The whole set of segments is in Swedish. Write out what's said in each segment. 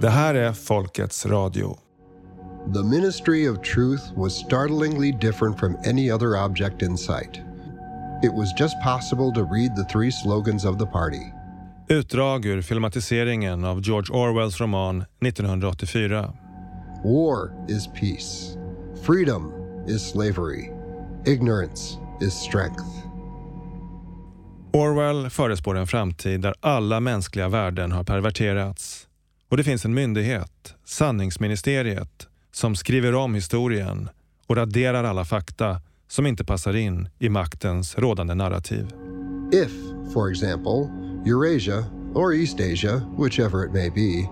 Det här är Folkets Radio. The ministry of truth was startlingly different from any other object in sight. It was just possible to read the three slogans of the party. Utdrag ur filmatiseringen av George Orwells roman 1984. War is peace. Freedom is slavery. Ignorance is strength. Orwell förespår en framtid där alla mänskliga värden har perverterats. Och det finns en myndighet, sanningsministeriet, som skriver om historien och raderar alla fakta som inte passar in i maktens rådande narrativ. If, for example, Eurasia or East Asia, whichever it may be,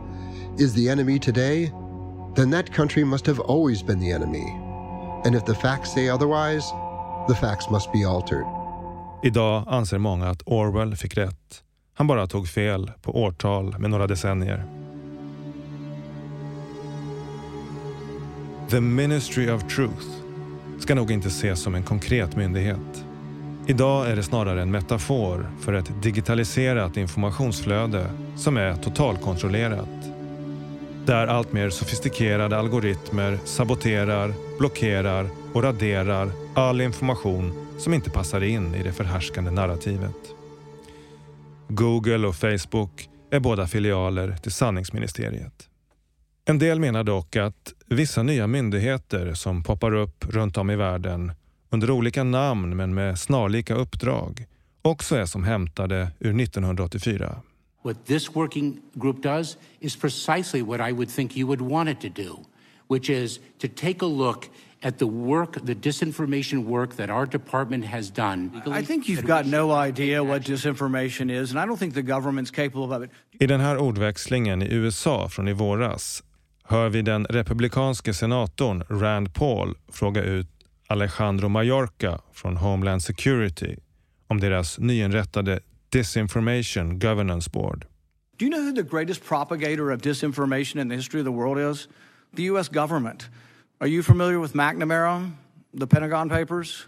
is the enemy today, then that country must have always been the enemy. And if the facts say otherwise, the facts must be altered. Idag anser många att Orwell fick rätt. Han bara tog fel på årtal med några decennier. The Ministry of Truth ska nog inte ses som en konkret myndighet. Idag är det snarare en metafor för ett digitaliserat informationsflöde som är totalkontrollerat. Där allt mer sofistikerade algoritmer saboterar, blockerar och raderar all information som inte passar in i det förhärskande narrativet. Google och Facebook är båda filialer till sanningsministeriet. En del menar dock att vissa nya myndigheter som poppar upp runt om i världen under olika namn men med snarlika uppdrag också är som hämtade ur 1984. What this working group does is precisely what I would think you would want it to do, which is to take a look at the work, the disinformation work that our department has done. I think you've got no idea what disinformation is, and I don't think the government's capable of it. I den här ordväxlingen i USA från i våras hör vi den republikanske senatorn Rand Paul fråga ut Alejandro Mallorca från Homeland Security om deras nyinrättade Disinformation Governance Board. Do you know who the greatest propagator of disinformation in the history of the world is? The US government. Are you familiar with McNamara, the Pentagon Papers?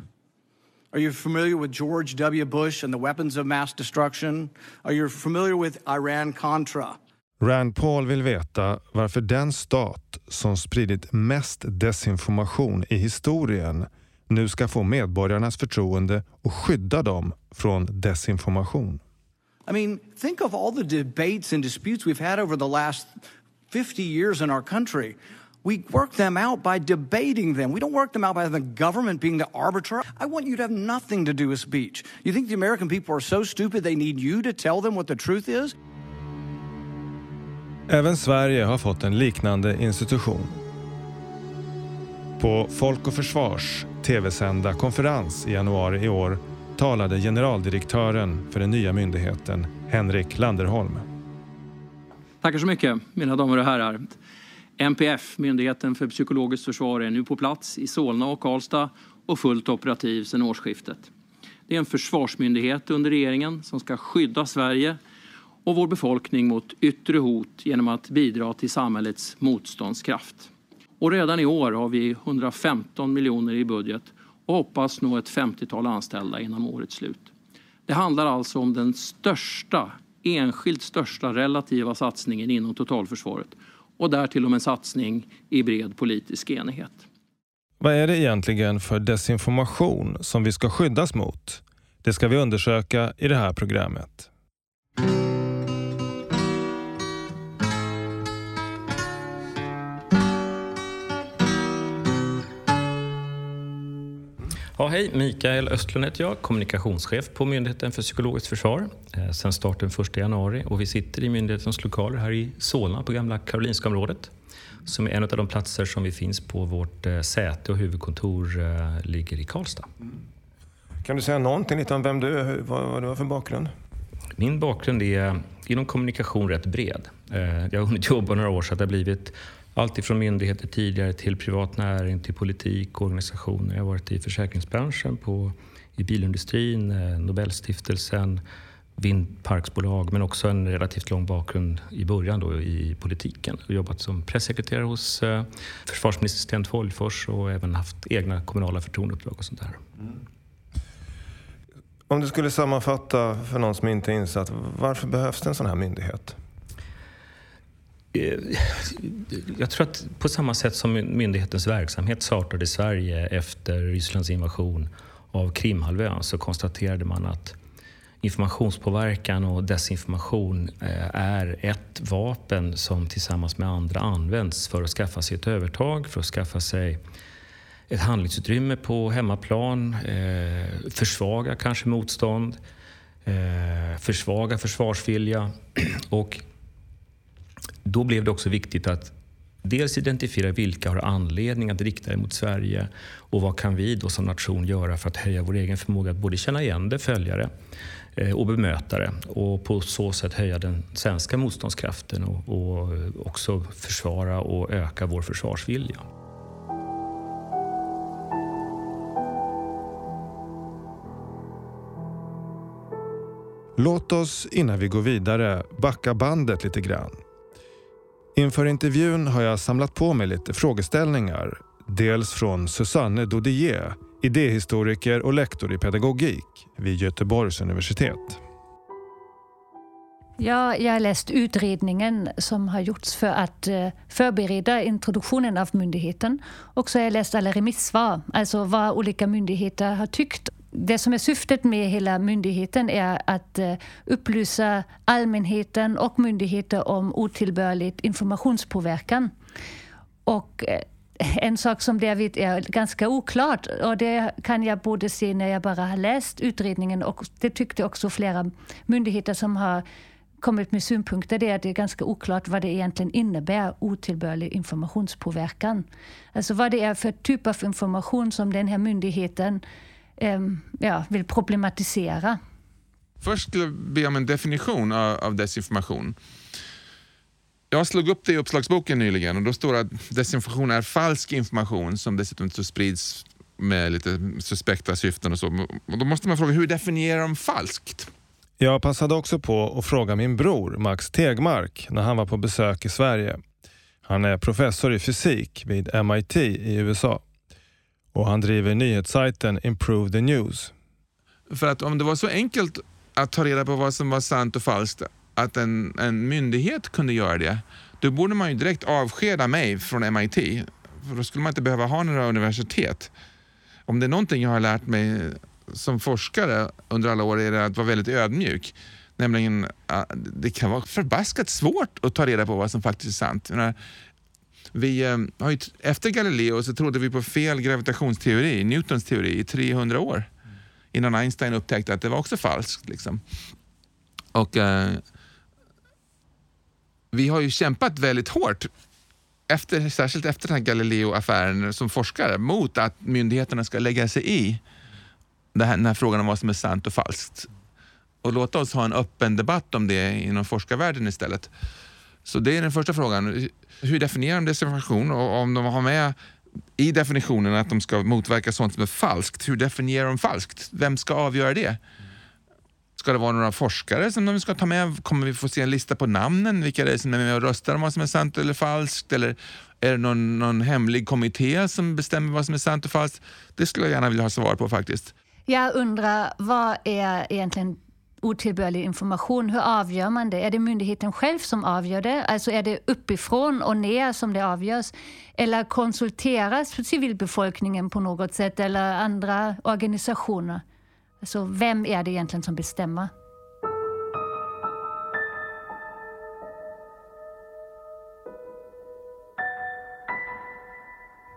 Are you familiar with George W. Bush and the weapons of mass destruction? Are you familiar with Iran Contra? Rand Paul vill veta varför den stat som spridit mest desinformation i historien nu ska få medborgarnas förtroende och skydda dem från desinformation. I mean, think of all the debates and disputes we've had over the last 50 years in our country. We work them out by debating them. We don't work them out by the government being the arbiter. I want you to have nothing to do with speech. You think the American people are so stupid they need you to tell them what the truth is? Även Sverige har fått en liknande institution. På Folk och Försvars tv-sända konferens i januari i år talade generaldirektören för den nya myndigheten, Henrik Landerholm. Tackar så mycket, mina damer och herrar. MPF, Myndigheten för psykologiskt försvar, är nu på plats i Solna och Karlstad och fullt operativ sedan årsskiftet. Det är en försvarsmyndighet under regeringen som ska skydda Sverige och vår befolkning mot yttre hot genom att bidra till samhällets motståndskraft. Och redan i år har vi 115 miljoner i budget och hoppas nå ett 50-tal anställda innan årets slut. Det handlar alltså om den största, enskilt största relativa satsningen inom totalförsvaret och därtill om en satsning i bred politisk enighet. Vad är det egentligen för desinformation som vi ska skyddas mot? Det ska vi undersöka i det här programmet. Ja, hej, Mikael Östlund heter jag, kommunikationschef på Myndigheten för psykologiskt försvar eh, sedan starten 1 januari och vi sitter i myndighetens lokaler här i Solna på gamla Karolinska området som är en av de platser som vi finns på. Vårt eh, säte och huvudkontor eh, ligger i Karlstad. Kan du säga någonting lite om vem du är, vad, vad du har för bakgrund? Min bakgrund är inom kommunikation rätt bred. Jag har hunnit jobba några år så det har blivit allt ifrån myndigheter tidigare till privat näring, till politik och organisationer. Jag har varit i försäkringsbranschen, på, i bilindustrin, eh, Nobelstiftelsen, vindparksbolag men också en relativt lång bakgrund i början då i politiken. Jag har jobbat som pressekreterare hos eh, försvarsminister Sten Tolgfors och även haft egna kommunala förtroendeuppdrag och sånt där. Mm. Om du skulle sammanfatta för någon som inte är insatt, varför behövs det en sån här myndighet? Eh, jag tror att på samma sätt som myndighetens verksamhet startade i Sverige efter Rysslands invasion av Krimhalvön så konstaterade man att informationspåverkan och desinformation eh, är ett vapen som tillsammans med andra används för att skaffa sig ett övertag, för att skaffa sig ett handlingsutrymme på hemmaplan, eh, försvaga kanske motstånd, försvaga försvarsvilja och då blev det också viktigt att dels identifiera vilka har anledning att rikta det mot Sverige och vad kan vi då som nation göra för att höja vår egen förmåga att både känna igen det, följa det eh, och bemöta det och på så sätt höja den svenska motståndskraften och, och eh, också försvara och öka vår försvarsvilja. Låt oss innan vi går vidare backa bandet lite grann Inför intervjun har jag samlat på mig lite frågeställningar. Dels från Susanne Dodier, idéhistoriker och lektor i pedagogik vid Göteborgs universitet. Ja, jag har läst utredningen som har gjorts för att eh, förbereda introduktionen av myndigheten. Och så har jag läst alla remissvar, alltså vad olika myndigheter har tyckt det som är syftet med hela myndigheten är att eh, upplysa allmänheten och myndigheter om otillbörlig informationspåverkan. Och eh, en sak som därvid är ganska oklart och det kan jag både se när jag bara har läst utredningen och det tyckte också flera myndigheter som har kommit med synpunkter det är att det är ganska oklart vad det egentligen innebär otillbörlig informationspåverkan. Alltså vad det är för typ av information som den här myndigheten Ehm, ja, vill problematisera. Först skulle jag be om en definition av, av desinformation. Jag slog upp det i uppslagsboken nyligen och då står det att desinformation är falsk information som dessutom så sprids med lite suspekta syften och så. Och då måste man fråga, hur definierar de falskt? Jag passade också på att fråga min bror Max Tegmark när han var på besök i Sverige. Han är professor i fysik vid MIT i USA och han driver nyhetssajten Improve the News. För att om det var så enkelt att ta reda på vad som var sant och falskt, att en, en myndighet kunde göra det, då borde man ju direkt avskeda mig från MIT. För då skulle man inte behöva ha några universitet. Om det är någonting jag har lärt mig som forskare under alla år är det att vara väldigt ödmjuk. Nämligen, ah, det kan vara förbaskat svårt att ta reda på vad som faktiskt är sant. Vi, eh, har ju, efter Galileo så trodde vi på fel gravitationsteori, Newtons teori, i 300 år. Innan Einstein upptäckte att det var också falskt. Liksom. Och eh, Vi har ju kämpat väldigt hårt, efter, särskilt efter den här Galileo-affären som forskare, mot att myndigheterna ska lägga sig i det här, den här frågan om vad som är sant och falskt. Och låta oss ha en öppen debatt om det inom forskarvärlden istället. Så det är den första frågan. Hur definierar de desinformation och om de har med i definitionen att de ska motverka sånt som är falskt, hur definierar de falskt? Vem ska avgöra det? Ska det vara några forskare som de ska ta med? Kommer vi få se en lista på namnen? Vilka det är som är med och röstar om vad som är sant eller falskt? Eller är det någon, någon hemlig kommitté som bestämmer vad som är sant och falskt? Det skulle jag gärna vilja ha svar på faktiskt. Jag undrar, vad är egentligen otillbörlig information, hur avgör man det? Är det myndigheten själv som avgör det? Alltså är det uppifrån och ner som det avgörs? Eller konsulteras civilbefolkningen på något sätt eller andra organisationer? Alltså vem är det egentligen som bestämmer?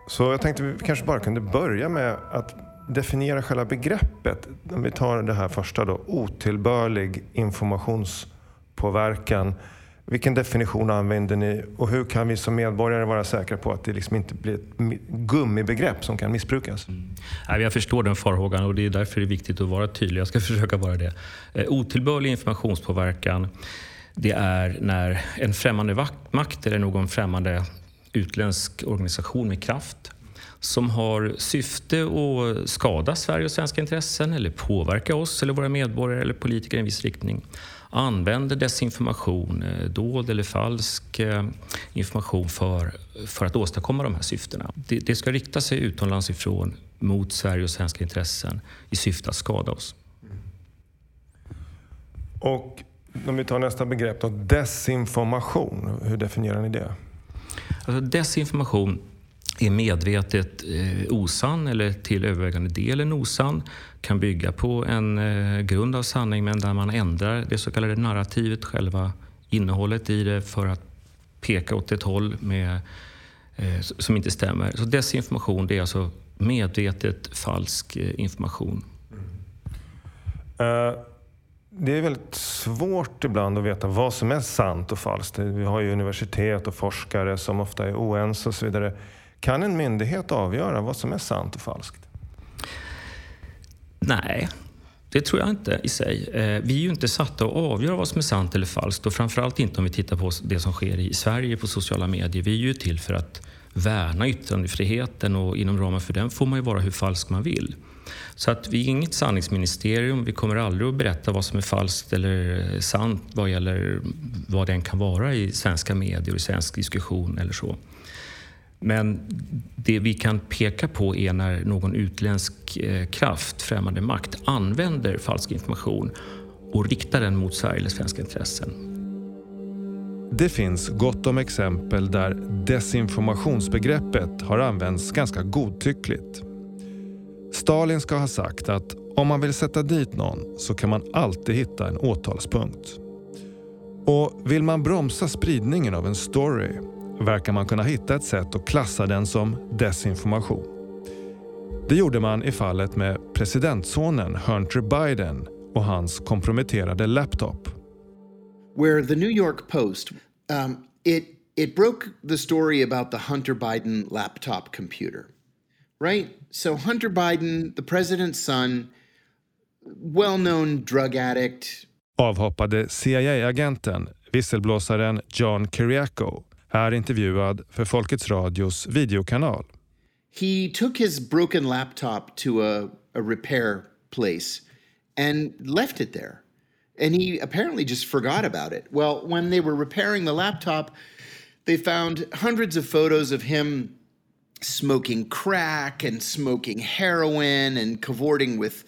Så jag tänkte vi kanske bara kunde börja med att definiera själva begreppet. Om vi tar det här första då, otillbörlig informationspåverkan. Vilken definition använder ni och hur kan vi som medborgare vara säkra på att det liksom inte blir ett gummibegrepp som kan missbrukas? Mm. Jag förstår den farhågan och det är därför det är viktigt att vara tydlig. Jag ska försöka vara det. Eh, otillbörlig informationspåverkan det är när en främmande makt eller någon främmande utländsk organisation med kraft som har syfte att skada Sverige och svenska intressen eller påverka oss eller våra medborgare eller politiker i en viss riktning använder desinformation, eh, dold eller falsk eh, information för, för att åstadkomma de här syftena. Det, det ska rikta sig utomlands ifrån mot Sverige och svenska intressen i syfte att skada oss. Och Om vi tar nästa begrepp då, desinformation. Hur definierar ni det? Alltså desinformation är medvetet eh, osann eller till övervägande delen osann. Kan bygga på en eh, grund av sanning men där man ändrar det så kallade narrativet, själva innehållet i det för att peka åt ett håll med, eh, som inte stämmer. Så desinformation det är alltså medvetet falsk eh, information. Uh, det är väldigt svårt ibland att veta vad som är sant och falskt. Vi har ju universitet och forskare som ofta är oense och så vidare. Kan en myndighet avgöra vad som är sant och falskt? Nej, det tror jag inte i sig. Eh, vi är ju inte satta att avgöra vad som är sant eller falskt och framförallt inte om vi tittar på det som sker i Sverige på sociala medier. Vi är ju till för att värna yttrandefriheten och inom ramen för den får man ju vara hur falsk man vill. Så att vi är inget sanningsministerium. Vi kommer aldrig att berätta vad som är falskt eller sant vad gäller vad den kan vara i svenska medier och i svensk diskussion eller så. Men det vi kan peka på är när någon utländsk eh, kraft, främmande makt, använder falsk information och riktar den mot Sverige eller svenska intressen. Det finns gott om exempel där desinformationsbegreppet har använts ganska godtyckligt. Stalin ska ha sagt att om man vill sätta dit någon så kan man alltid hitta en åtalspunkt. Och vill man bromsa spridningen av en story verkar man kunna hitta ett sätt att klassa den som desinformation. Det gjorde man i fallet med presidentsonen Hunter Biden och hans komprometterade laptop. Where the New York Post, um, it, it broke the story about the Hunter Biden laptop computer. Right? So Hunter Biden, the president's son, well-known drug addict. Avhoppade CIA-agenten, visselblåsaren John Kiriakou är intervjuad för Folkets Radios videokanal. He took his broken laptop to a, a repair place and left it there. And he apparently just forgot about it. Well, when they were repairing the laptop, they found hundreds of photos of him smoking crack and smoking heroin and cavorting with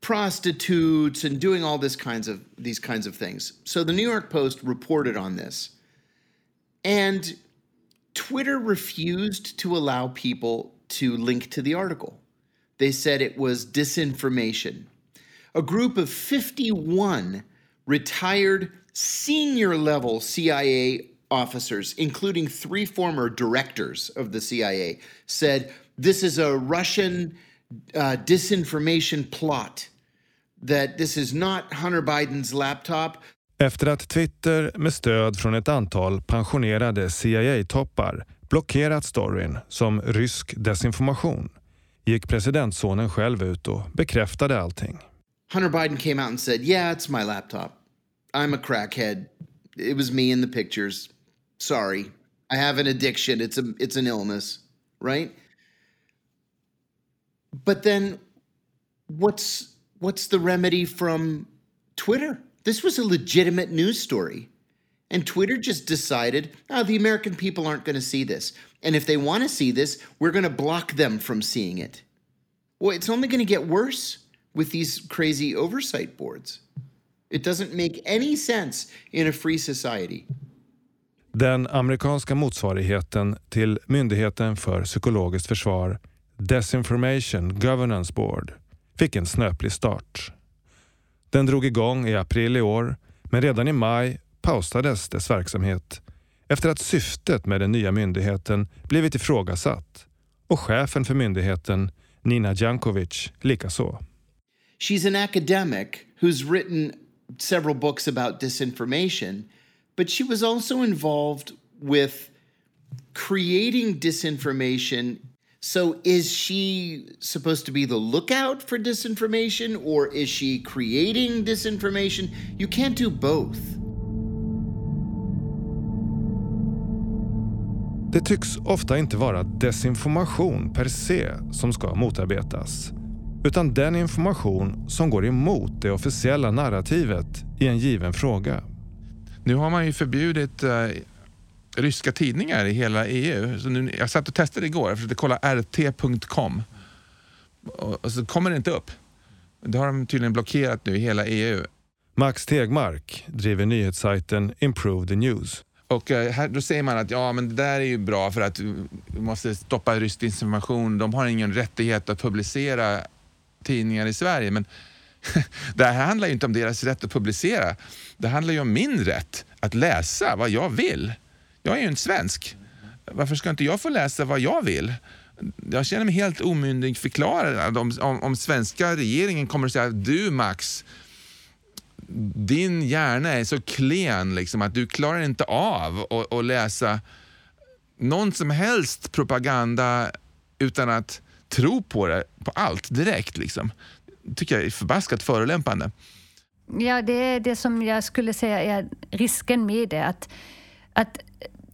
prostitutes and doing all this kinds of these kinds of things. So the New York Post reported on this. And Twitter refused to allow people to link to the article. They said it was disinformation. A group of 51 retired senior level CIA officers, including three former directors of the CIA, said this is a Russian uh, disinformation plot, that this is not Hunter Biden's laptop. Efter att Twitter med stöd från ett antal pensionerade CIA-toppar blockerat storyn som rysk desinformation gick presidentsonen själv ut och bekräftade allting. Hunter Biden came out and said, "Yeah, it's my laptop. I'm a crackhead. It was me in the pictures. Sorry. I have an addiction. It's a it's an illness, right?" But then what's what's the remedy from Twitter? This was a legitimate news story. And Twitter just decided, oh, the American people aren't going to see this. And if they want to see this, we're going to block them from seeing it. Well, it's only going to get worse with these crazy oversight boards. It doesn't make any sense in a free society. Den amerikanska motsvarigheten till Myndigheten för psykologiskt försvar, Desinformation Governance Board, fick en snöplig start. Den drog igång i april i år, men redan i maj pausades dess verksamhet efter att syftet med den nya myndigheten blivit ifrågasatt och chefen för myndigheten, Nina Jankovic, likaså. She's an academic who's written several books about disinformation, but she was also involved with creating disinformation So is she supposed to be the lookout for disinformation or is she creating disinformation? You can't do both. Det tycks ofta inte vara desinformation per se som ska motarbetas. Utan den information som går emot det officiella narrativet i en given fråga. Nu har man ju förbjudit eh, ryska tidningar i hela EU. Så nu, jag satt och testade igår, jag försökte kolla rt.com. Och, och så kommer det inte upp. Det har de tydligen blockerat nu i hela EU. Max Tegmark driver nyhetssajten Improve the News. Och eh, här, då säger man att ja, men det där är ju bra för att vi måste stoppa rysk information. De har ingen rättighet att publicera tidningar i Sverige. Men det här handlar ju inte om deras rätt att publicera. Det handlar ju om min rätt att läsa vad jag vill. Jag är ju en svensk. Varför ska inte jag få läsa vad jag vill? Jag känner mig helt omyndigförklarad om, om, om svenska regeringen kommer att säga du Max, din hjärna är så klen liksom, att du klarar inte av att, att läsa någon som helst propaganda utan att tro på det, på allt direkt. Liksom. tycker jag är förbaskat förolämpande. Ja, det är det som jag skulle säga är risken med det. Att, att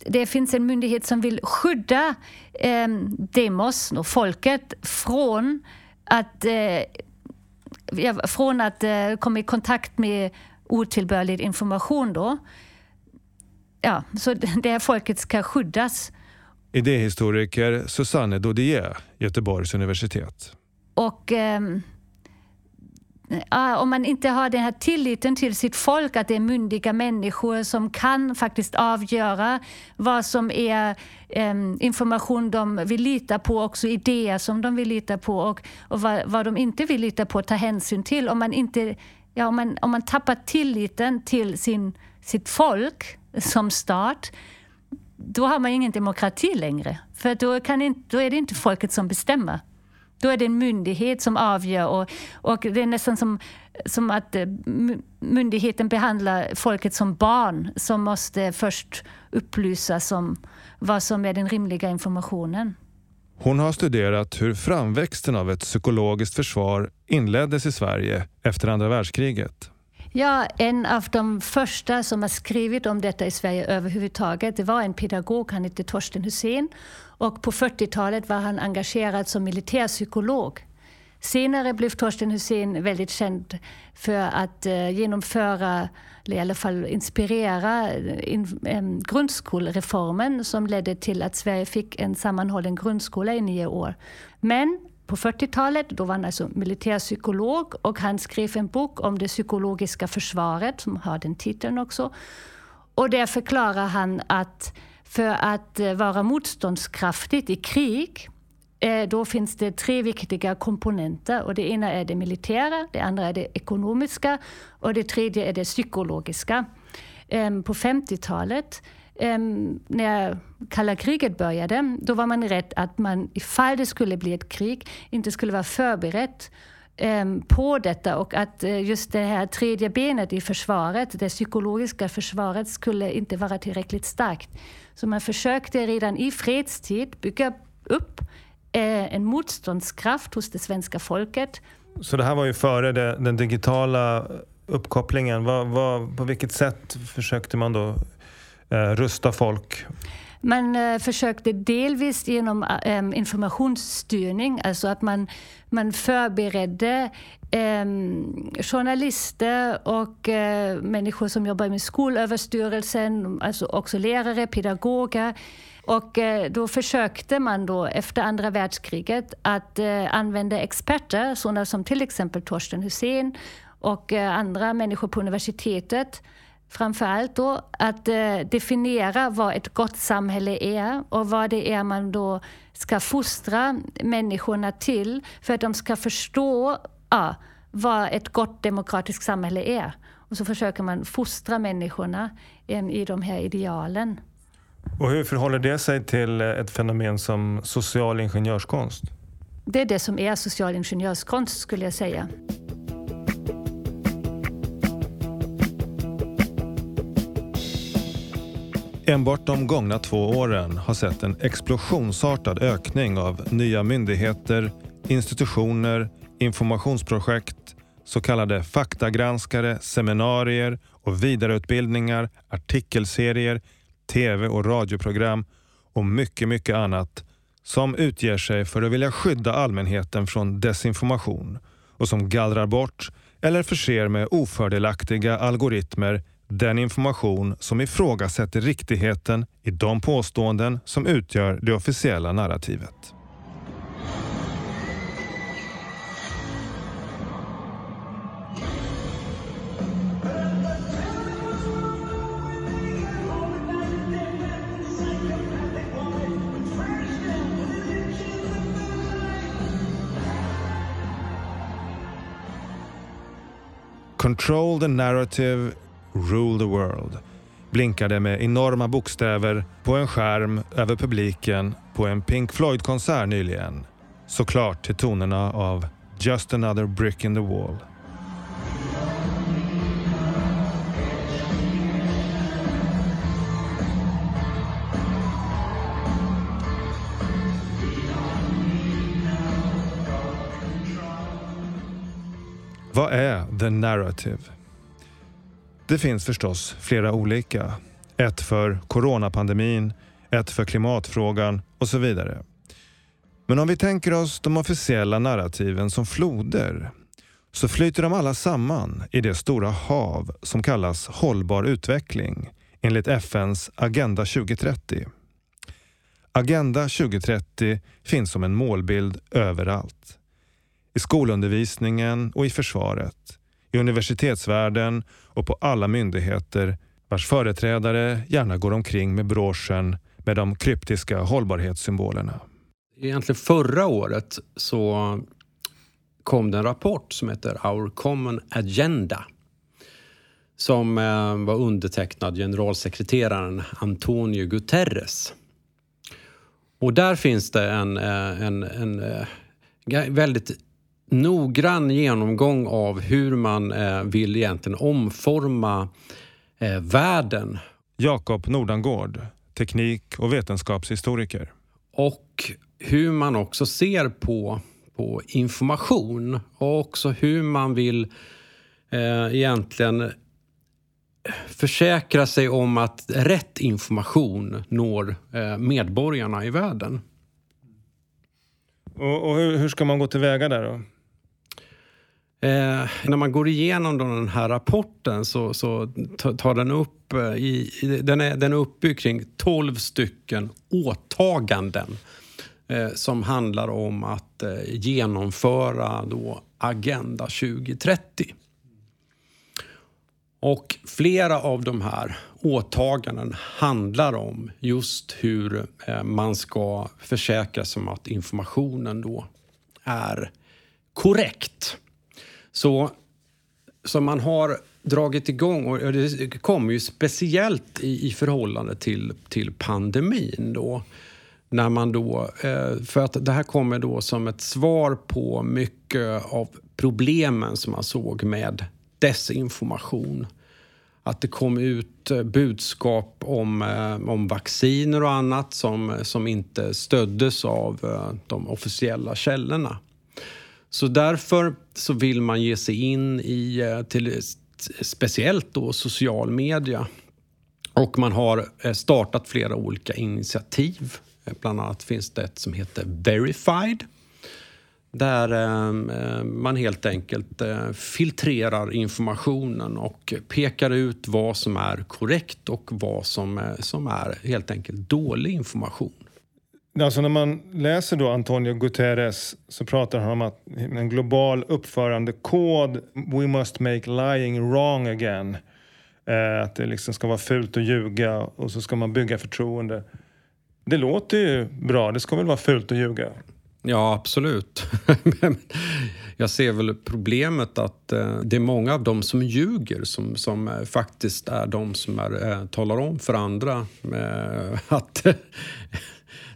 det finns en myndighet som vill skydda eh, demos och folket från att, eh, från att eh, komma i kontakt med otillbörlig information. Då. Ja, så det här folket ska skyddas. Idéhistoriker Susanne Dodier, Göteborgs universitet. Och... Eh, om man inte har den här tilliten till sitt folk, att det är myndiga människor som kan faktiskt avgöra vad som är um, information de vill lita på, också idéer som de vill lita på och, och vad, vad, de inte vill lita på, ta hänsyn till. Om man, inte, ja, om man, om man tappar tilliten till sin, sitt folk som stat, då har man ingen demokrati längre. För då, kan inte, då är det inte folket som bestämmer. Då är det en myndighet som avgör och, och det är nästan som, som att eh, myndigheten behandlar folket som barn som måste först upplysas om vad som är den rimliga informationen. Hon har studerat hur framväxten av ett psykologiskt försvar inleddes i Sverige efter andra världskriget. Ja, en av de första som har skrivit om detta i Sverige överhuvudtaget, det var en pedagog, han hette Torsten Hussein. Och på 40-talet var han engagerad som militärpsykolog. Senare blev Torsten Hussein väldigt känd för att eh, genomföra, eller i alla fall inspirera, eh, grundskolreformen grundskolereformen som ledde till att Sverige fick en sammanhållen grundskola i nio år. Men på 40-talet. Då var han alltså militärpsykolog och han skrev en bok om det psykologiska försvaret som har den titeln också. Och där förklarar han att för att eh, vara motståndskraftigt i krig eh, då finns det tre viktiga komponenter. Och det ena är det militära, det andra är det ekonomiska och det tredje är det psykologiska. Ehm, på 50-talet ehm, när kalla kriget började, då var man rädd att man ifall det skulle bli ett krig inte skulle vara förberedd Ehm, på detta och att eh, just det här tredje benet i försvaret, det psykologiska försvaret, skulle inte vara tillräckligt starkt. Så man försökte redan i fredstid bygga upp eh, en motståndskraft hos det svenska folket. Så det här var ju före det, den digitala uppkopplingen. Vad, vad, på vilket sätt försökte man då eh, rusta folk? Man eh, försökte delvis genom eh, informationsstyrning, alltså att man, man förberedde eh, journalister och eh, människor som jobbar med Skolöverstyrelsen, alltså också lärare, pedagoger. Och eh, då försökte man då efter andra världskriget att eh, använda experter, sådana som till exempel Torsten Hussein och eh, andra människor på universitetet framför allt då att eh, definiera vad ett gott samhälle är och vad det är man då ska fostra människorna till för att de ska förstå ja, vad ett gott demokratiskt samhälle är. Och så försöker man fostra människorna i de här idealen. Och hur förhåller det sig till ett fenomen som social ingenjörskonst? Det är det som är social ingenjörskonst skulle jag säga. Enbart de gångna två åren har sett en explosionsartad ökning av nya myndigheter, institutioner, informationsprojekt, så kallade faktagranskare, seminarier och vidareutbildningar, artikelserier, tv och radioprogram och mycket, mycket annat som utger sig för att vilja skydda allmänheten från desinformation och som gallrar bort eller förser med ofördelaktiga algoritmer den information som ifrågasätter riktigheten i de påståenden som utgör det officiella narrativet. Control the narrative rule the world” blinkade med enorma bokstäver på en skärm över publiken på en Pink Floyd-konsert nyligen. Såklart till tonerna av “Just another brick in the wall”. Vad är the narrative? Det finns förstås flera olika. Ett för coronapandemin, ett för klimatfrågan och så vidare. Men om vi tänker oss de officiella narrativen som floder så flyter de alla samman i det stora hav som kallas hållbar utveckling enligt FNs Agenda 2030. Agenda 2030 finns som en målbild överallt. I skolundervisningen och i försvaret, i universitetsvärlden och på alla myndigheter vars företrädare gärna går omkring med broschen med de kryptiska hållbarhetssymbolerna. Egentligen förra året så kom det en rapport som heter Our Common Agenda som eh, var undertecknad generalsekreteraren Antonio Guterres. Och där finns det en, eh, en, en, eh, en väldigt noggrann genomgång av hur man vill egentligen omforma världen. Jakob Nordangård, teknik och vetenskapshistoriker. Och hur man också ser på, på information och också hur man vill eh, egentligen försäkra sig om att rätt information når eh, medborgarna i världen. Och, och hur, hur, ska man gå tillväga där då? Eh, när man går igenom den här rapporten så, så tar den upp eh, i, den, är, den är uppbyggd kring 12 stycken åtaganden eh, som handlar om att eh, genomföra då Agenda 2030. Och flera av de här åtaganden handlar om just hur eh, man ska försäkra sig om att informationen då är korrekt. Så, som man har dragit igång, och det kommer ju speciellt i, i förhållande till, till pandemin då. När man då, eh, för att det här kommer då som ett svar på mycket av problemen som man såg med desinformation. Att det kom ut eh, budskap om, eh, om vacciner och annat som, som inte stöddes av de officiella källorna. Så därför så vill man ge sig in i eh, till, speciellt då social media. Och man har eh, startat flera olika initiativ eh, Bland annat finns det ett som heter Verified där ehm, man helt enkelt filtrerar informationen och pekar ut vad som är korrekt och vad som, som är helt enkelt dålig information. Alltså när man läser då Antonio Guterres så pratar han om att en global uppförandekod, we must make lying wrong again. Eh, att det liksom ska vara fult att ljuga och så ska man bygga förtroende. Det låter ju bra. Det ska väl vara fult att ljuga? Ja, absolut. jag ser väl problemet att eh, det är många av dem som ljuger som, som eh, faktiskt är de som är, eh, talar om för andra eh, att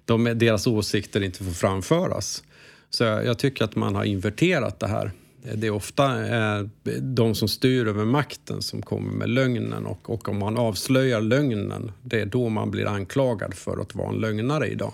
de, deras åsikter inte får framföras. Så jag, jag tycker att man har inverterat det här. Det är ofta eh, de som styr över makten som kommer med lögnen och, och om man avslöjar lögnen, det är då man blir anklagad för att vara en lögnare idag.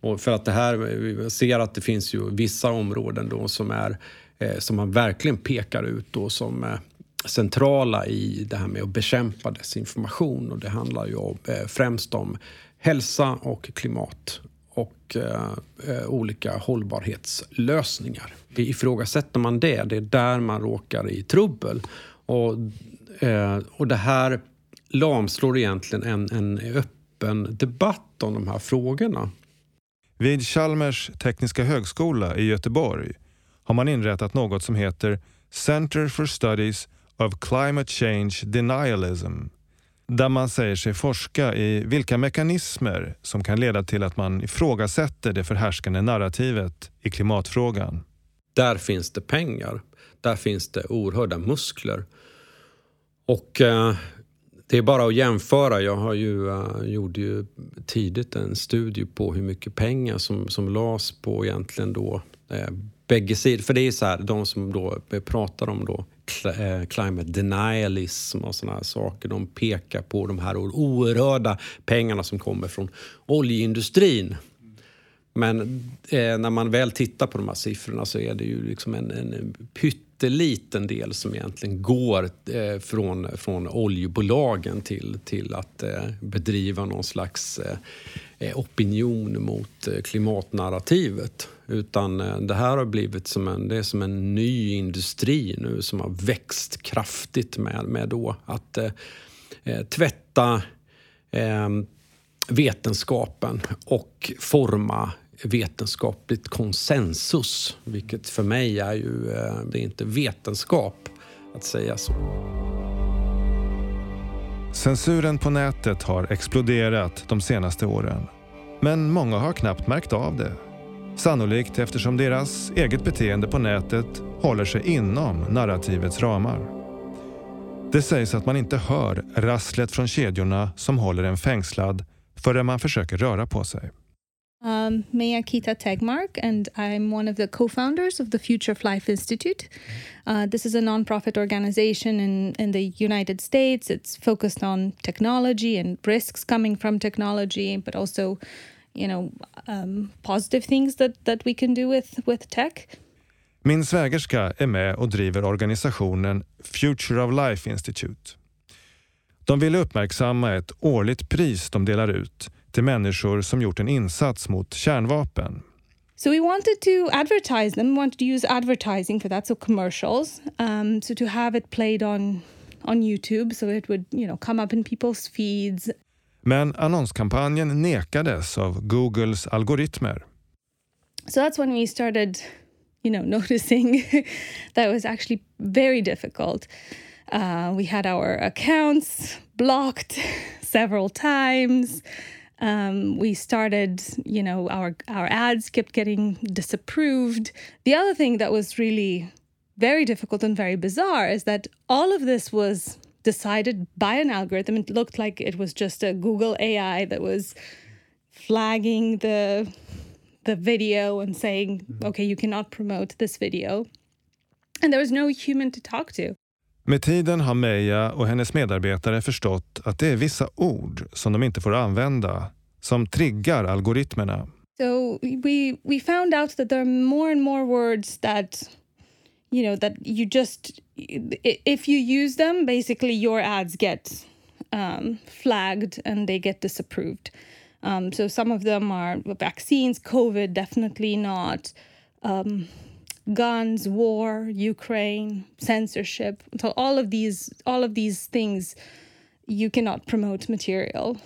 Och för att det här, vi ser att det finns ju vissa områden då som, är, eh, som man verkligen pekar ut då som eh, centrala i det här med att bekämpa desinformation. Och det handlar ju om, eh, främst om hälsa och klimat och eh, eh olika hållbarhetslösningar. Ifrågasätter man det, det är där man råkar i trubbel. Och, eh, och det här lamslår egentligen en, en öppen debatt om de här frågorna. Vid Chalmers tekniska högskola i Göteborg har man inrättat något som heter Center for Studies of Climate Change Denialism där man säger sig forska i vilka mekanismer som kan leda till att man ifrågasätter det förhärskande narrativet i klimatfrågan. där finns det pengar. Där finns det oerhörda muskler. Och eh, det är bara att jämföra. Jag har ju, uh, gjorde ju tidigt en studie på hur mycket pengar som, som lades på egentligen då eh, bägge sidor. För det är så här, de som då pratar om då Eh, climate denialism och såna här saker. De pekar på de här oerhörda pengarna som kommer från oljeindustrin. Men eh, när man väl tittar på de här siffrorna så är det ju liksom en, en pytteliten del som egentligen går eh, från, från oljebolagen till, till att eh, bedriva någon slags eh, eh opinion mot eh, klimatnarrativet. Utan eh, det här har blivit som en, det är som en ny industri nu som har växt kraftigt med, med då att eh, eh, tvätta ehm, vetenskapen och forma vetenskapligt konsensus, vilket för mig är ju, eh, det är inte vetenskap att säga så. Censuren på nätet har exploderat de senaste åren. Men många har knappt märkt av det. Sannolikt eftersom deras eget beteende på nätet håller sig inom narrativets ramar. Det sägs att man inte hör rasslet från kedjorna som håller en fängslad förrän man försöker röra på sig. Um, May Kita Tegmark, and I'm one of the co founders of the Future of Life Institute. Uh, this is a nonprofit organization in, in the United States. It's focused on technology and risks coming from technology, but also, you know, um, positive things that, that we can do with, with tech. Min svägerska är med och driver organisationen Future of Life Institute. De vill uppmärksamma ett årligt pris de delar ut till människor som gjort en insats mot kärnvapen. So we wanted to advertise them, we wanted to use advertising for that, so commercials. Um, so to have it played on, on YouTube so it would you know, come up in people's feeds. Men annonskampanjen nekades av Googles algoritmer. So that's when we started you know, noticing that was actually very difficult. Uh, we had our accounts blocked several times. Um, we started, you know, our our ads kept getting disapproved. The other thing that was really very difficult and very bizarre is that all of this was decided by an algorithm. It looked like it was just a Google AI that was flagging the the video and saying, mm-hmm. "Okay, you cannot promote this video." And there was no human to talk to. Med tiden har Meja och hennes medarbetare förstått att det är vissa ord som de inte får använda som triggar algoritmerna. So we we found out that there are more and more words that you know that you just if you use them basically your ads get um, flagged and they get disapproved. Um, so some of them are vaccines, COVID, definitely not. Um, guns, war, Ukraine, censorship. So all of these, all of these things, you cannot promote material.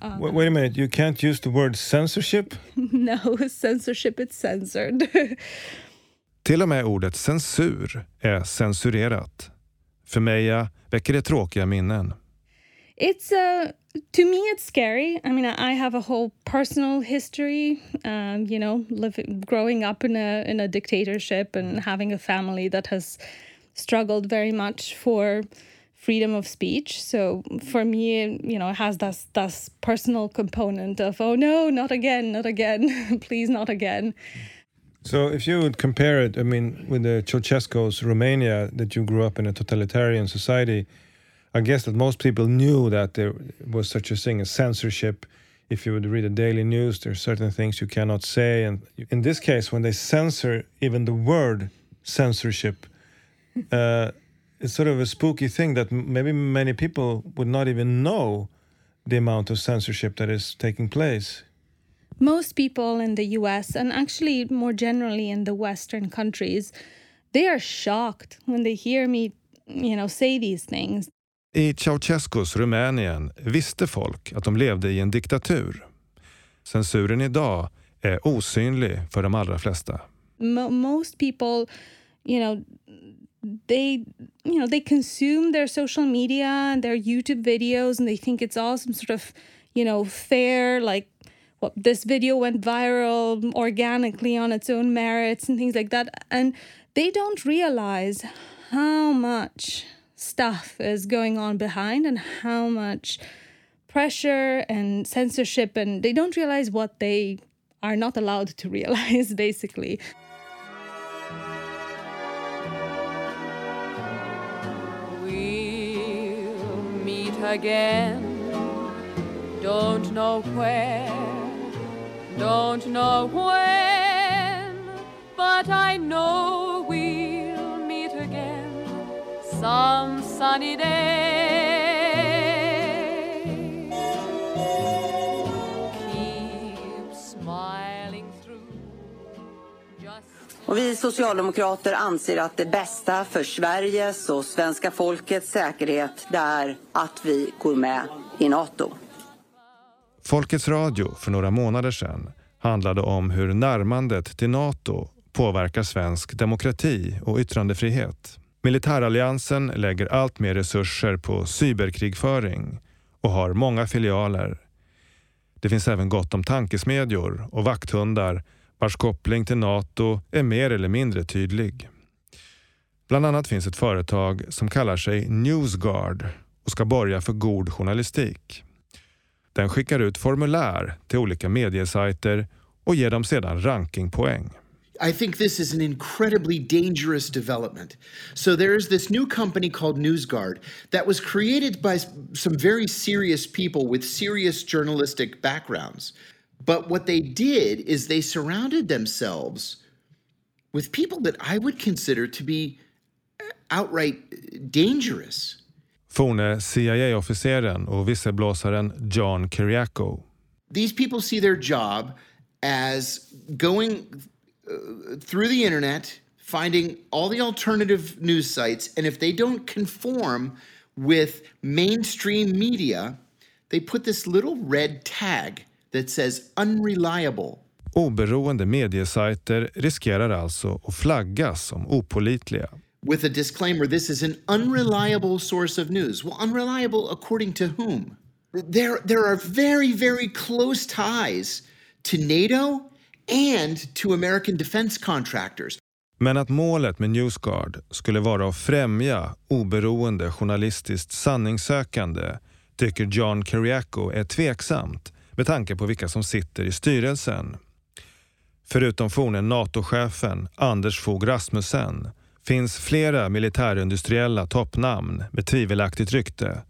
Um, wait, wait, a minute, you can't use the word censorship? no, censorship it's censored. Till och med ordet censur är censurerat. För Meja väcker det tråkiga minnen. It's a to me it's scary i mean i have a whole personal history um, you know living growing up in a in a dictatorship and having a family that has struggled very much for freedom of speech so for me you know it has this this personal component of oh no not again not again please not again Mm. So if you would compare it i mean with the Ceausescu's romania that you grew up in a totalitarian society I guess that most people knew that there was such a thing as censorship. If you would read the daily news, there are certain things you cannot say. And in this case, when they censor even the word censorship, uh, it's sort of a spooky thing that maybe many people would not even know the amount of censorship that is taking place. Most people in the US, and actually more generally in the Western countries, they are shocked when they hear me, you know, say these things. I Ceausescus Rumänien visste folk att de levde i en diktatur. Censuren idag är osynlig för de allra flesta. Most people, you know, they you know they consume their social media and their youtube videos and they think it's all some sort of you know fair like this video went viral organically on its own merits and things like that. And they don't realize how much stuff is going on behind and how much pressure and censorship, and they don't realize what they are not allowed to realize, basically. We'll meet again. Don't know where, don't know when, but I know we'll meet again some sunny day. Keep smiling through. Och vi socialdemokrater anser att det bästa för Sveriges och svenska folkets säkerhet är att vi går med i Nato. Folkets radio för några månader sedan handlade om hur närmandet till Nato påverkar svensk demokrati och yttrandefrihet. Militäralliansen lägger allt mer resurser på cyberkrigföring och har många filialer. Det finns även gott om tankesmedjor och vakthundar vars koppling till Nato är mer eller mindre tydlig. Bland annat finns ett företag som kallar sig Newsguard och ska borga för god journalistik. Den skickar ut formulär till olika mediesajter och ger dem sedan rankingpoäng. I think this is an incredibly dangerous development. So there is this new company called NewsGuard that was created by some very serious people with serious journalistic backgrounds. But what they did is they surrounded themselves with people that I would consider to be outright dangerous. Forne CIA-officeren och visselblåsaren John Kiriakou. These people see their job as going uh, through the internet, finding all the alternative news sites, and if they don't conform with mainstream media, they put this little red tag that says unreliable. Oberoende mediesajter riskerar alltså att flaggas som opålitliga with a disclaimer this is an unreliable source of news. Well, unreliable according to whom? There, there are very, very close ties to NATO and to American defense contractors. Men att målet med Newsguard skulle vara att främja oberoende journalistiskt sanningssökande tycker John Kiriakou är tveksamt med tanke på vilka som sitter i styrelsen. Förutom forne NATO-chefen Anders Fogh Rasmussen finns flera militärindustriella toppnamn med tvivelaktigt rykte.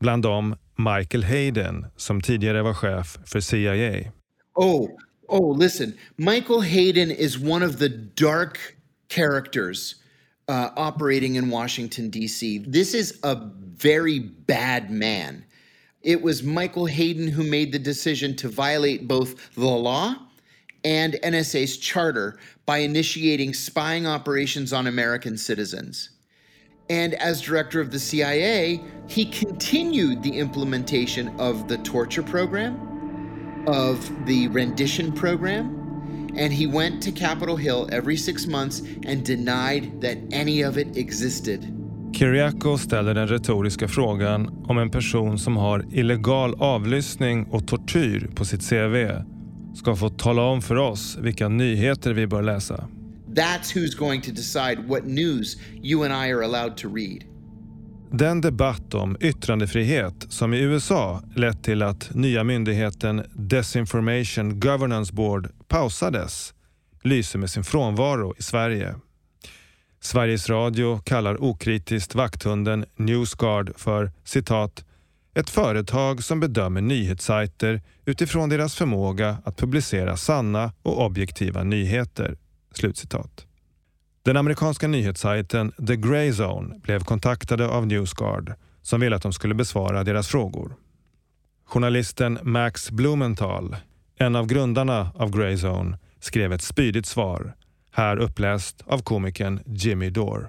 Bland dem Michael Hayden som tidigare var chef för CIA. Oh, oh, listen. Michael Hayden is one of the dark characters uh, operating in Washington, D.C. This is a very bad man. It was Michael Hayden who made the decision to violate both the law and NSA's charter by initiating spying operations on American citizens. And as director of the CIA, he continued the implementation of the torture program, of the rendition program, and he went to Capitol Hill every six months and denied that any of it existed. Kiriakou ställer den retoriska frågan om en person som har illegal avlyssning och tortyr på sitt CV ska få tala om för oss vilka nyheter vi bör läsa. That's who's going to decide what news you and I are allowed to read. Den debatt om yttrandefrihet som i USA lett till att nya myndigheten Desinformation Governance Board pausades lyser med sin frånvaro i Sverige. Sveriges Radio kallar okritiskt vakthunden Newsguard för citat ett företag som bedömer nyhetssajter utifrån deras förmåga att publicera sanna och objektiva nyheter. Slutcitat. Den amerikanska nyhetssajten The Grey Zone blev kontaktade av Newsguard som ville att de skulle besvara deras frågor. Journalisten Max Blumenthal, en av grundarna av Grey Zone, skrev ett spydigt svar, här uppläst av komikern Jimmy Dore.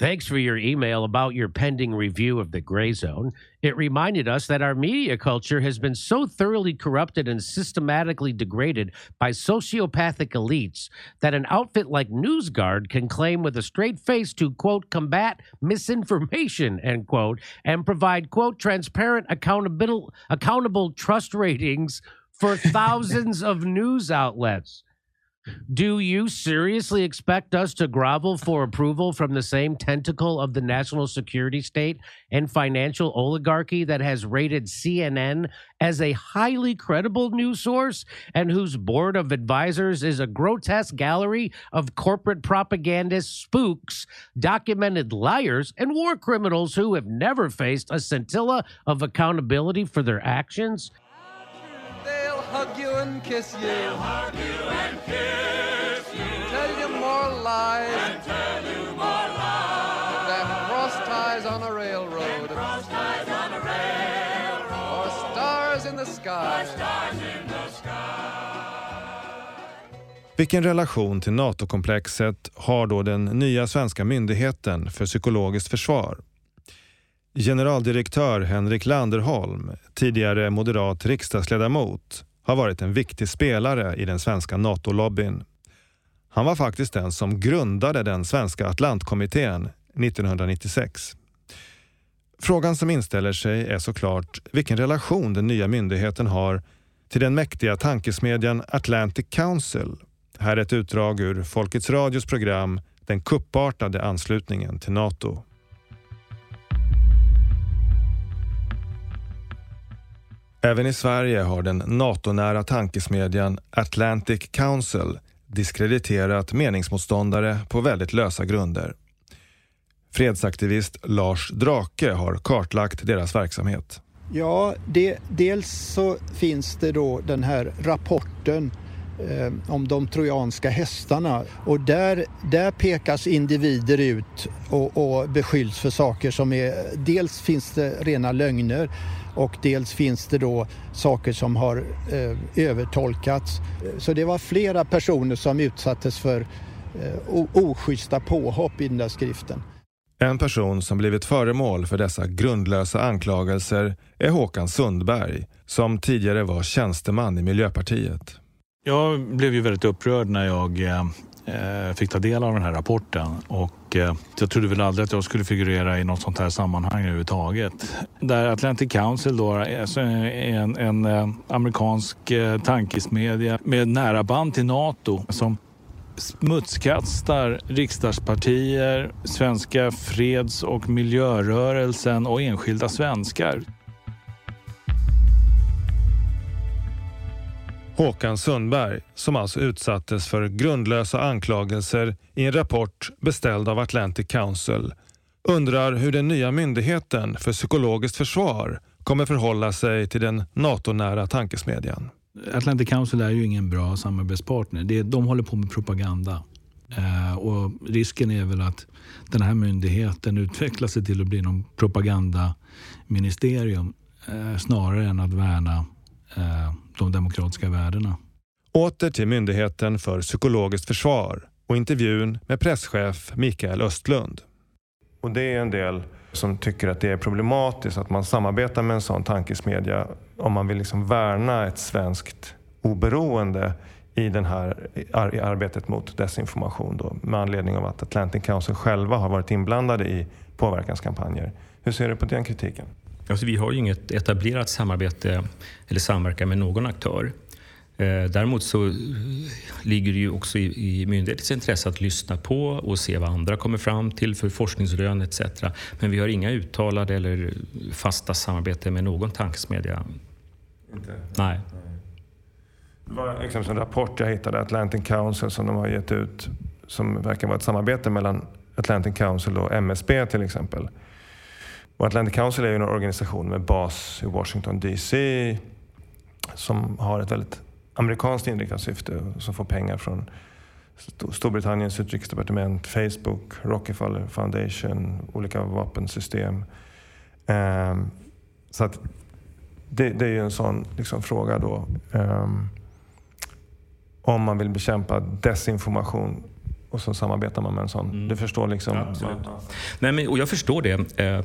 Thanks for your email about your pending review of the gray zone. It reminded us that our media culture has been so thoroughly corrupted and systematically degraded by sociopathic elites that an outfit like NewsGuard can claim with a straight face to, quote, combat misinformation, end quote, and provide, quote, transparent, accountable, accountable trust ratings for thousands of news outlets. Do you seriously expect us to grovel for approval from the same tentacle of the national security state and financial oligarchy that has rated CNN as a highly credible news source and whose board of advisors is a grotesque gallery of corporate propagandist spooks, documented liars, and war criminals who have never faced a scintilla of accountability for their actions? Hug you and kiss you. They'll hug you and kiss you. Tell you more lies. And tell you more lies. Than cross ties on a railroad. Than cross ties on a railroad. Or stars in the sky. Or stars in the Vilken relation till NATO-komplexet har då den nya svenska myndigheten för psykologiskt försvar? Generaldirektör Henrik Landerholm, tidigare moderat riksdagsledamot, har varit en viktig spelare i den svenska NATO-lobbyn. Han var faktiskt den som grundade den svenska Atlantkommittén 1996. Frågan som inställer sig är såklart vilken relation den nya myndigheten har till den mäktiga tankesmedjan Atlantic Council. Här är ett utdrag ur Folkets Radios program Den kuppartade anslutningen till NATO. Även i Sverige har den NATO-nära tankesmedjan Atlantic Council diskrediterat meningsmotståndare på väldigt lösa grunder. Fredsaktivist Lars Drake har kartlagt deras verksamhet. Ja, det, dels så finns det då den här rapporten eh, om de trojanska hästarna och där, där pekas individer ut och, och beskylls för saker som är... Dels finns det rena lögner och dels finns det då saker som har eh, övertolkats. Så det var flera personer som utsattes för eh, oschyssta påhopp i den där skriften. En person som blivit föremål för dessa grundlösa anklagelser är Håkan Sundberg som tidigare var tjänsteman i Miljöpartiet. Jag blev ju väldigt upprörd när jag eh, Eh, fick ta del av den här rapporten och eh, jag trodde väl aldrig att jag skulle figurera i något sånt här sammanhang överhuvudtaget. Där Atlantic Council då är en, en amerikansk tankesmedja med nära band till NATO som smutskastar riksdagspartier, svenska freds och miljörörelsen och enskilda svenskar. Håkan Sundberg, som alltså utsattes för grundlösa anklagelser i en rapport beställd av Atlantic Council, undrar hur den nya myndigheten för psykologiskt försvar kommer förhålla sig till den NATO-nära tankesmedjan. Atlantic Council är ju ingen bra samarbetspartner. de håller på med propaganda. Eh, och risken är väl att den här myndigheten utvecklar sig till att bli någon propagandaministerium eh, snarare än att värna eh, de demokratiska värdena. Åter till Myndigheten för psykologiskt försvar och intervjun med presschef Mikael Östlund. Och det är en del som tycker att det är problematiskt att man samarbetar med en sån tankesmedja om man vill liksom värna ett svenskt oberoende i det här i arbetet mot desinformation då, med anledning av att Atlantic Council själva har varit inblandade i påverkanskampanjer. Hur ser du på den kritiken? Alltså, vi har ju inget etablerat samarbete eller samverkan med någon aktör. Eh, däremot så ligger det ju också i, myndighetens intresse att lyssna på och se vad andra kommer fram till för forskningsrön etc. Men vi har inga uttalade eller fasta samarbete med någon tankesmedja. Inte? Nej. Det var exempelvis en rapport jag hittade, Atlantic Council, som de har gett ut som verkar vara ett samarbete mellan Atlantic Council och MSB till exempel. Och Atlantic Council är ju en organisation med bas i Washington DC som har ett väldigt amerikanskt inriktat syfte och som får pengar från Storbritanniens utrikesdepartement, Facebook, Rockefeller Foundation, olika vapensystem. Um, så att det, det, är ju en sån liksom, fråga då. Um, om man vill bekämpa desinformation och så samarbetar man med en sån. Mm. Du förstår liksom? Ja, Nej, men, och jag förstår det. Eh,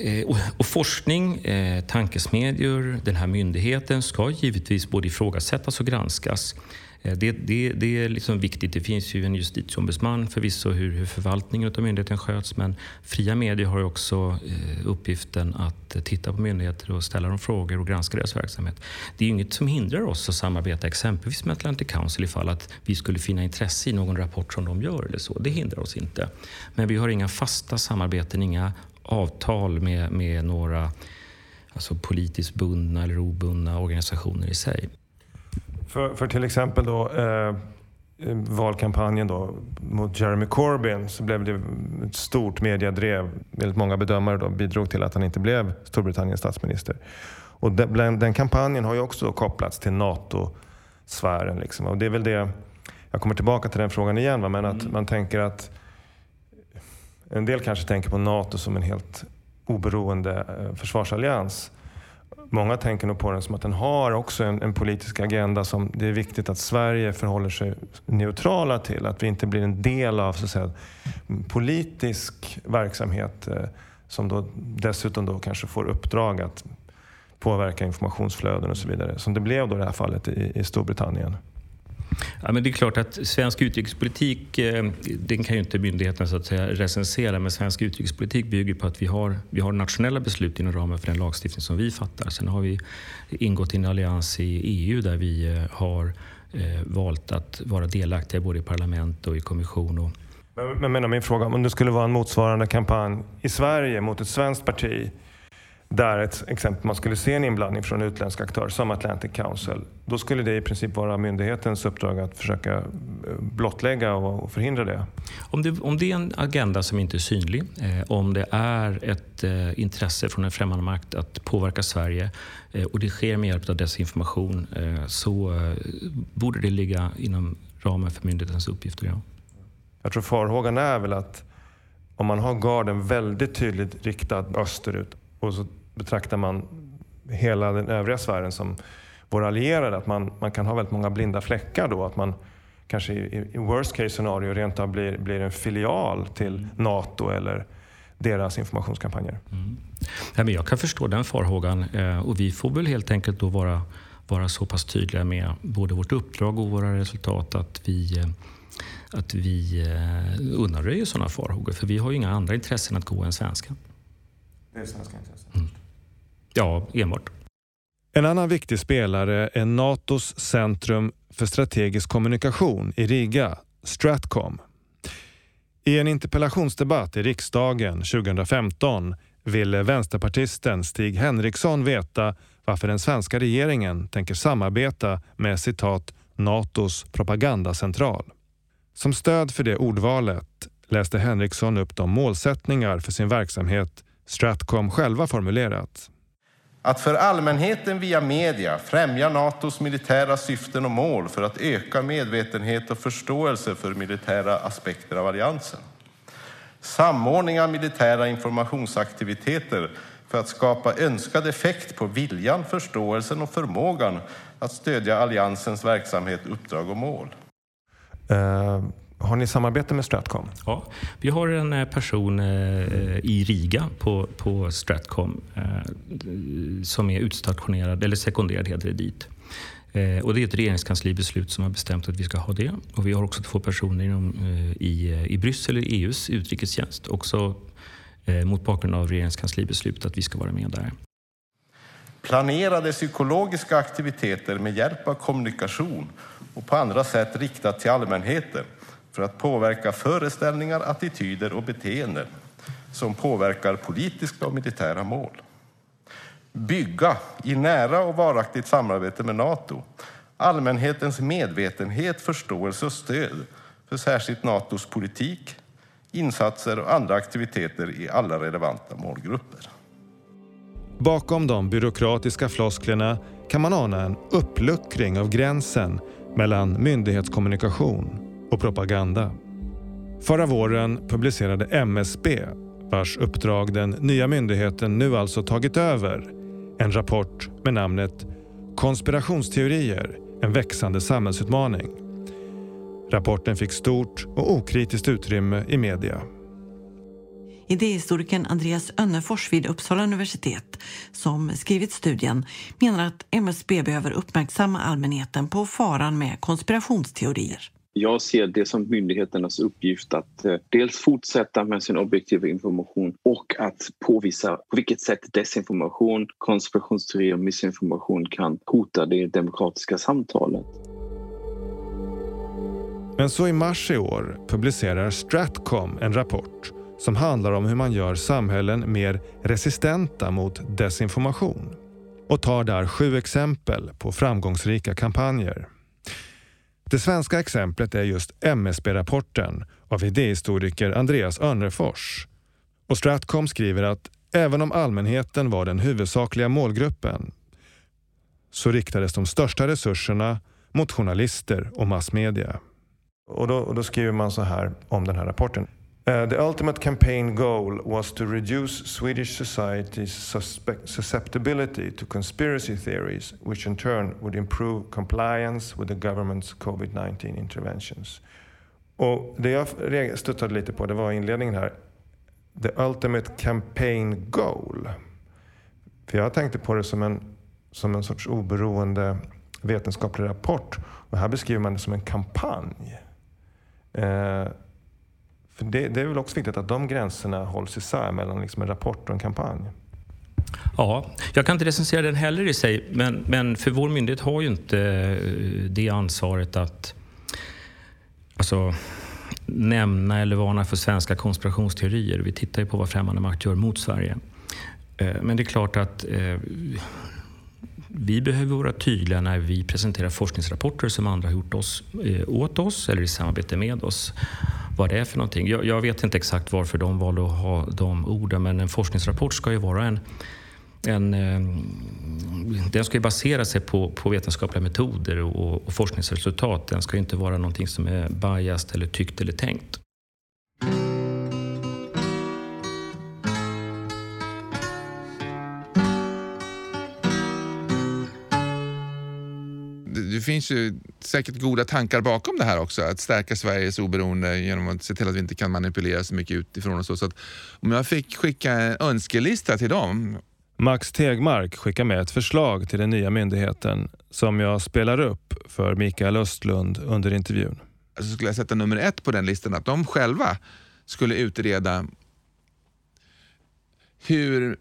eh, och, och forskning, eh, tankesmedjor, den här myndigheten ska givetvis både ifrågasättas och granskas. Eh, det, det, det är liksom viktigt. Det finns ju en justitieombudsman förvisso hur, hur förvaltningen av myndigheten sköts men fria medier har ju också eh, uppgiften att titta på myndigheter och ställa dem frågor och granska deras verksamhet. Det är ju inget som hindrar oss att samarbeta exempelvis med Atlantic Council ifall att vi skulle finna intresse i någon rapport som de gör eller så. Det hindrar oss inte. Men vi har inga fasta samarbeten, inga avtal med, med några alltså politiskt bundna eller obundna organisationer i sig. För, för till exempel då eh, valkampanjen då mot Jeremy Corbyn så blev det ett stort mediedrev. Väldigt många bedömare då bidrog till att han inte blev Storbritanniens statsminister. Och den, den kampanjen har ju också kopplats till NATO-sfären. Liksom. Och det är väl det, jag kommer tillbaka till den frågan igen, va? men att mm. man tänker att en del kanske tänker på NATO som en helt oberoende eh, försvarsallians. Många tänker nog på den som att den har också en, en, politisk agenda som det är viktigt att Sverige förhåller sig neutrala till. Att vi inte blir en del av så att säga, politisk verksamhet eh, som då dessutom då kanske får uppdrag att påverka informationsflöden och så vidare. Som det blev då i det här fallet i, i Storbritannien. Ja, men det är klart att svensk utrikespolitik, eh, den kan ju inte myndigheten så att säga recensera, men svensk utrikespolitik bygger på att vi har, vi har nationella beslut inom ramen för den lagstiftning som vi fattar. Sen har vi ingått i en allians i EU där vi eh, har eh, valt att vara delaktiga både i parlament och i kommission. Och... Men, men min fråga, om det skulle vara en motsvarande kampanj i Sverige mot ett svenskt parti där ett exempel man skulle se en inblandning från utländska aktörer som Atlantic Council, då skulle det i princip vara myndighetens uppdrag att försöka eh, blottlägga och förhindra det. Om det, om det är en agenda som inte är synlig, eh, om det är ett eh, intresse från en främmande makt att påverka Sverige eh, och det sker med hjälp av desinformation eh, så eh, borde det ligga inom ramen för myndighetens uppgifter. Ja. Jag tror farhågan är väl att om man har garden väldigt tydligt riktad österut och så betraktar man hela den övriga sfären som våra allierade. Att man, man kan ha väldigt många blinda fläckar då. Att man kanske i, i worst case scenario rent av blir, blir en filial till NATO eller deras informationskampanjer. Mm. Ja, men jag kan förstå den farhågan eh, och vi får väl helt enkelt då vara, vara så pass tydliga med både vårt uppdrag och våra resultat att vi, eh, att vi eh, undanröjer sådana farhågor. För vi har ju inga andra intressen att gå än svenska. Det är svenska intressen? Mm. Ja, enbart. En annan viktig spelare är Natos centrum för strategisk kommunikation i Riga, Stratcom. I en interpellationsdebatt i riksdagen 2015 ville vänsterpartisten Stig Henriksson veta varför den svenska regeringen tänker samarbeta med citat Natos propagandacentral. Som stöd för det ordvalet läste Henriksson upp de målsättningar för sin verksamhet Stratcom själva formulerat. Att för allmänheten via media främja Natos militära syften och mål för att öka medvetenhet och förståelse för militära aspekter av alliansen. Samordning av militära informationsaktiviteter för att skapa önskad effekt på viljan, förståelsen och förmågan att stödja alliansens verksamhet, uppdrag och mål. Eh, har ni samarbete med Stratcom? Ja, vi har en eh, person eh, i Riga på, på Stratcom eh, som är utstationerad, eller sekunderad heter det dit. Och det är ett regeringskanslibeslut som har bestämt att vi ska ha det. Och vi har också två personer inom, i, i Bryssel, i EUs utrikestjänst, också mot bakgrund av regeringskanslibeslutet att vi ska vara med där. Planerade psykologiska aktiviteter med hjälp av kommunikation och på andra sätt riktat till allmänheten för att påverka föreställningar, attityder och beteenden som påverkar politiska och militära mål. Bygga, i nära och varaktigt samarbete med Nato, allmänhetens medvetenhet, förståelse och stöd för särskilt Natos politik, insatser och andra aktiviteter i alla relevanta målgrupper. Bakom de byråkratiska flosklerna kan man ana en uppluckring av gränsen mellan myndighetskommunikation och propaganda. Förra våren publicerade MSB, vars uppdrag den nya myndigheten nu alltså tagit över, en rapport med namnet Konspirationsteorier, en växande samhällsutmaning. Rapporten fick stort och okritiskt utrymme i media. Idéhistorikern Andreas Önnefors vid Uppsala universitet, som skrivit studien, menar att MSB behöver uppmärksamma allmänheten på faran med konspirationsteorier. Jag ser det som myndigheternas uppgift att eh, dels fortsätta med sin objektiva information och att påvisa på vilket sätt desinformation, konspirationsteorier och missinformation kan hota det demokratiska samtalet. Men så i mars i år publicerar Stratcom en rapport som handlar om hur man gör samhällen mer resistenta mot desinformation och tar där sju exempel på framgångsrika kampanjer. Det svenska exemplet är just MSB-rapporten av idéhistoriker Andreas Önnerfors. Och Stratcom skriver att även om allmänheten var den huvudsakliga målgruppen så riktades de största resurserna mot journalister och massmedia. Och då, och då skriver man så här om den här rapporten. Uh, the ultimate campaign goal was to reduce Swedish society's susceptibility to conspiracy theories, which in turn would improve compliance with the government's covid-19 interventions. Och det jag studsade lite på det var inledningen här. The ultimate campaign goal. För jag tänkte på det som en, som en sorts oberoende vetenskaplig rapport. Och här beskriver man det som en kampanj. Eh, det, det, är väl också viktigt att de gränserna hålls isär mellan liksom en rapport och en kampanj. Ja, jag kan inte recensera den heller i sig, men, men för vår myndighet har ju inte eh, det ansvaret att alltså, nämna eller varna för svenska konspirationsteorier. Vi tittar ju på vad främmande makt gör mot Sverige. Eh, men det är klart att eh, vi behöver vara tydliga när vi presenterar forskningsrapporter som andra har gjort oss, eh, åt oss eller i samarbete med oss vad det är för någonting. Jag, jag, vet inte exakt varför de valde att ha de orden men en forskningsrapport ska ju vara en en, eh, den ska ju basera sig på, på vetenskapliga metoder och, och forskningsresultat. Den ska inte vara någonting som är biased eller tyckt eller tänkt. Finns ju säkert goda tankar bakom det här också. Att stärka Sveriges oberoende genom att se till att vi inte kan manipulera så mycket utifrån. Och så. så att om jag fick skicka en önskelista till dem. Max Tegmark skickar med ett förslag till den nya myndigheten som jag spelar upp för Mikael Östlund under intervjun. Så skulle jag sätta nummer ett på den listan att de själva skulle utreda hur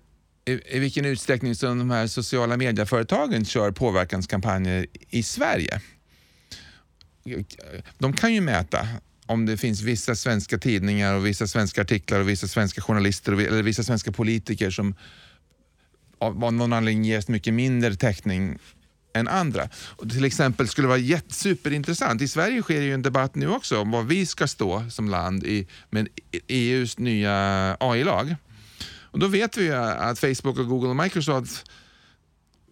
i, vilken utsträckning som de här sociala medieföretagen kör påverkanskampanjer i Sverige. De kan ju mäta om det finns vissa svenska tidningar och vissa svenska artiklar och vissa svenska journalister och, eller vissa svenska politiker som av någon anledning ges mycket mindre täckning än andra. Och till exempel skulle det vara superintressant. I Sverige sker ju en debatt nu också om var vi ska stå som land i, med EUs nya AI-lag. Och då vet vi ju att Facebook, och Google och Microsoft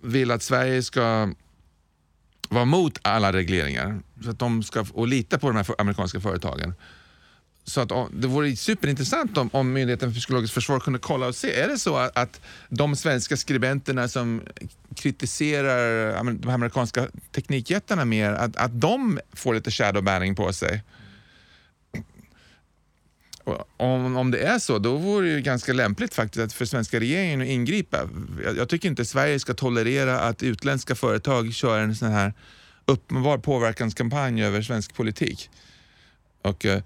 vill att Sverige ska vara mot alla regleringar så att de ska, och lita på de här amerikanska företagen. Så att, det vore superintressant om, om Myndigheten för psykologiskt försvar kunde kolla och se, är det så att, att de svenska skribenterna som kritiserar de amerikanska teknikjättarna mer, att, att de får lite shadow banning på sig? Om, om det är så, då vore det ganska lämpligt faktiskt att för svenska regeringen att ingripa. Jag, jag, tycker inte Sverige ska tolerera att utländska företag kör en sån här uppenbar påverkanskampanj över svensk politik. Och, eh,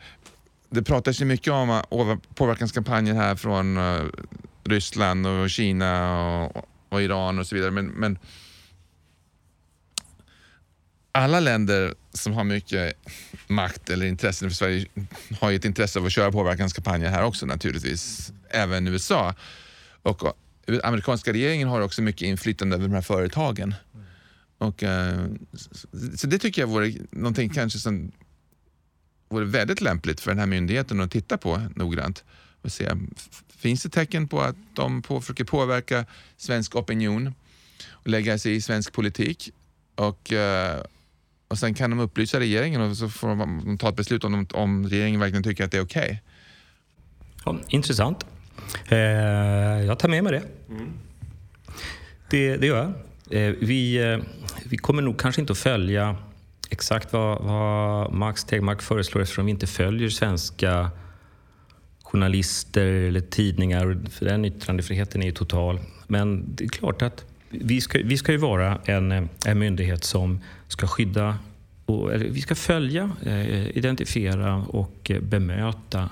det pratas ju mycket om eh, påverkanskampanjer här från eh, Ryssland och Kina och, och, Iran och så vidare. Men, men alla länder som har mycket makt eller intresse för Sverige har ju ett intresse av att köra påverkanskampanjer här också naturligtvis. Även USA. Och eh, amerikanska regeringen har också mycket inflytande över de här företagen. Och, eh, så det tycker jag vore någonting kanske som vore väldigt lämpligt för den här myndigheten att titta på noggrant. Och se, finns det tecken på att de på, försöker påverka svensk opinion och lägga sig i svensk politik? Och, eh, och sen kan de upplysa regeringen och så får de ta ett beslut om, om regeringen verkligen tycker att det är okej. Okay. Ja, intressant. Eh, jag tar med mig det. Mm. Det, det gör jag. Eh, vi, eh, vi kommer nog kanske inte att följa exakt vad, vad Max Tegmark föreslår eftersom vi inte följer svenska journalister eller tidningar. För den yttrandefriheten är ju total. Men det är klart att vi ska, vi ska ju vara en, en myndighet som ska skydda och, vi ska följa, eh, identifiera och eh, bemöta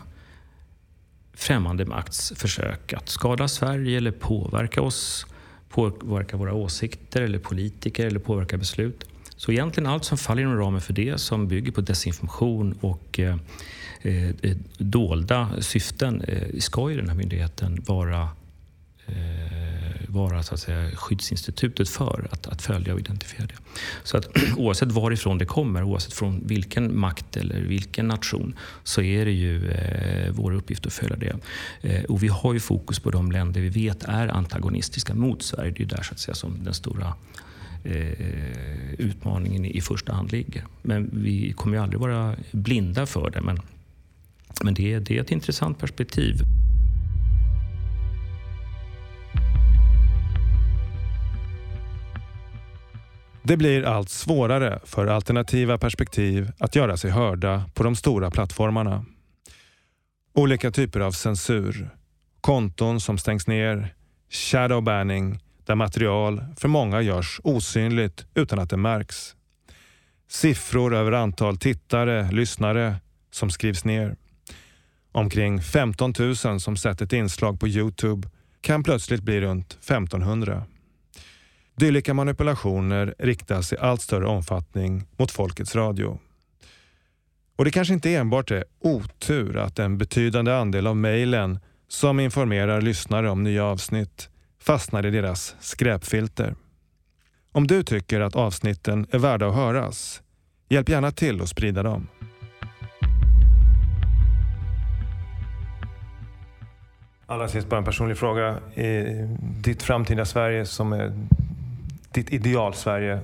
främmande makts försök att skada Sverige eller påverka oss, påverka våra åsikter eller politiker eller påverka beslut. Så egentligen allt som faller inom ramen för det som bygger på desinformation och eh, eh dolda syften eh, ska ju den här myndigheten vara vara så att säga, skyddsinstitutet för att, att följa och identifiera det. Så att oavsett varifrån det kommer, oavsett från vilken makt eller vilken nation, så är det ju eh, vår uppgift att följa det. Eh, och vi har ju fokus på de länder vi vet är antagonistiska mot Sverige. Det är ju där så att säga, som den stora eh, utmaningen i första hand ligger. Men vi kommer ju aldrig vara blinda för det. Men, men det, det är ett intressant perspektiv. Det blir allt svårare för alternativa perspektiv att göra sig hörda på de stora plattformarna. Olika typer av censur, konton som stängs ner, shadowbanning där material för många görs osynligt utan att det märks. Siffror över antal tittare, lyssnare som skrivs ner. Omkring 15 000 som sett ett inslag på Youtube kan plötsligt bli runt 1500. Dylika manipulationer riktas i allt större omfattning mot Folkets Radio. Och det kanske inte enbart är otur att en betydande andel av mejlen som informerar lyssnare om nya avsnitt fastnar i deras skräpfilter. Om du tycker att avsnitten är värda att höras, hjälp gärna till att sprida dem. Allra sist bara en personlig fråga. I ditt framtida Sverige som är ditt ideal-Sverige,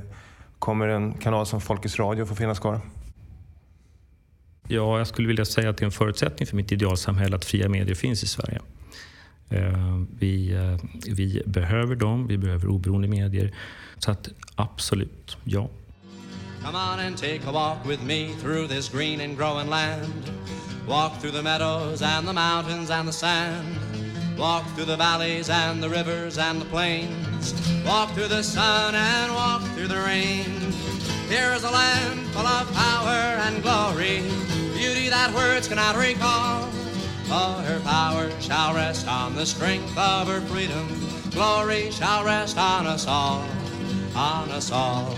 kommer en kanal som Folkets Radio få finnas kvar? Ja, jag skulle vilja säga att det är en förutsättning för mitt idealsamhälle att fria medier finns i Sverige. Eh, vi, eh, vi behöver dem, vi behöver oberoende medier. Så att absolut, ja. Come on and take a walk with me through this green and growing land. Walk through the meadows and the mountains and the sand. Walk through the valleys and the rivers and the plains. Walk through the sun and walk through the rain. Here is a land full of power and glory, beauty that words cannot recall. For her power shall rest on the strength of her freedom. Glory shall rest on us all, on us all.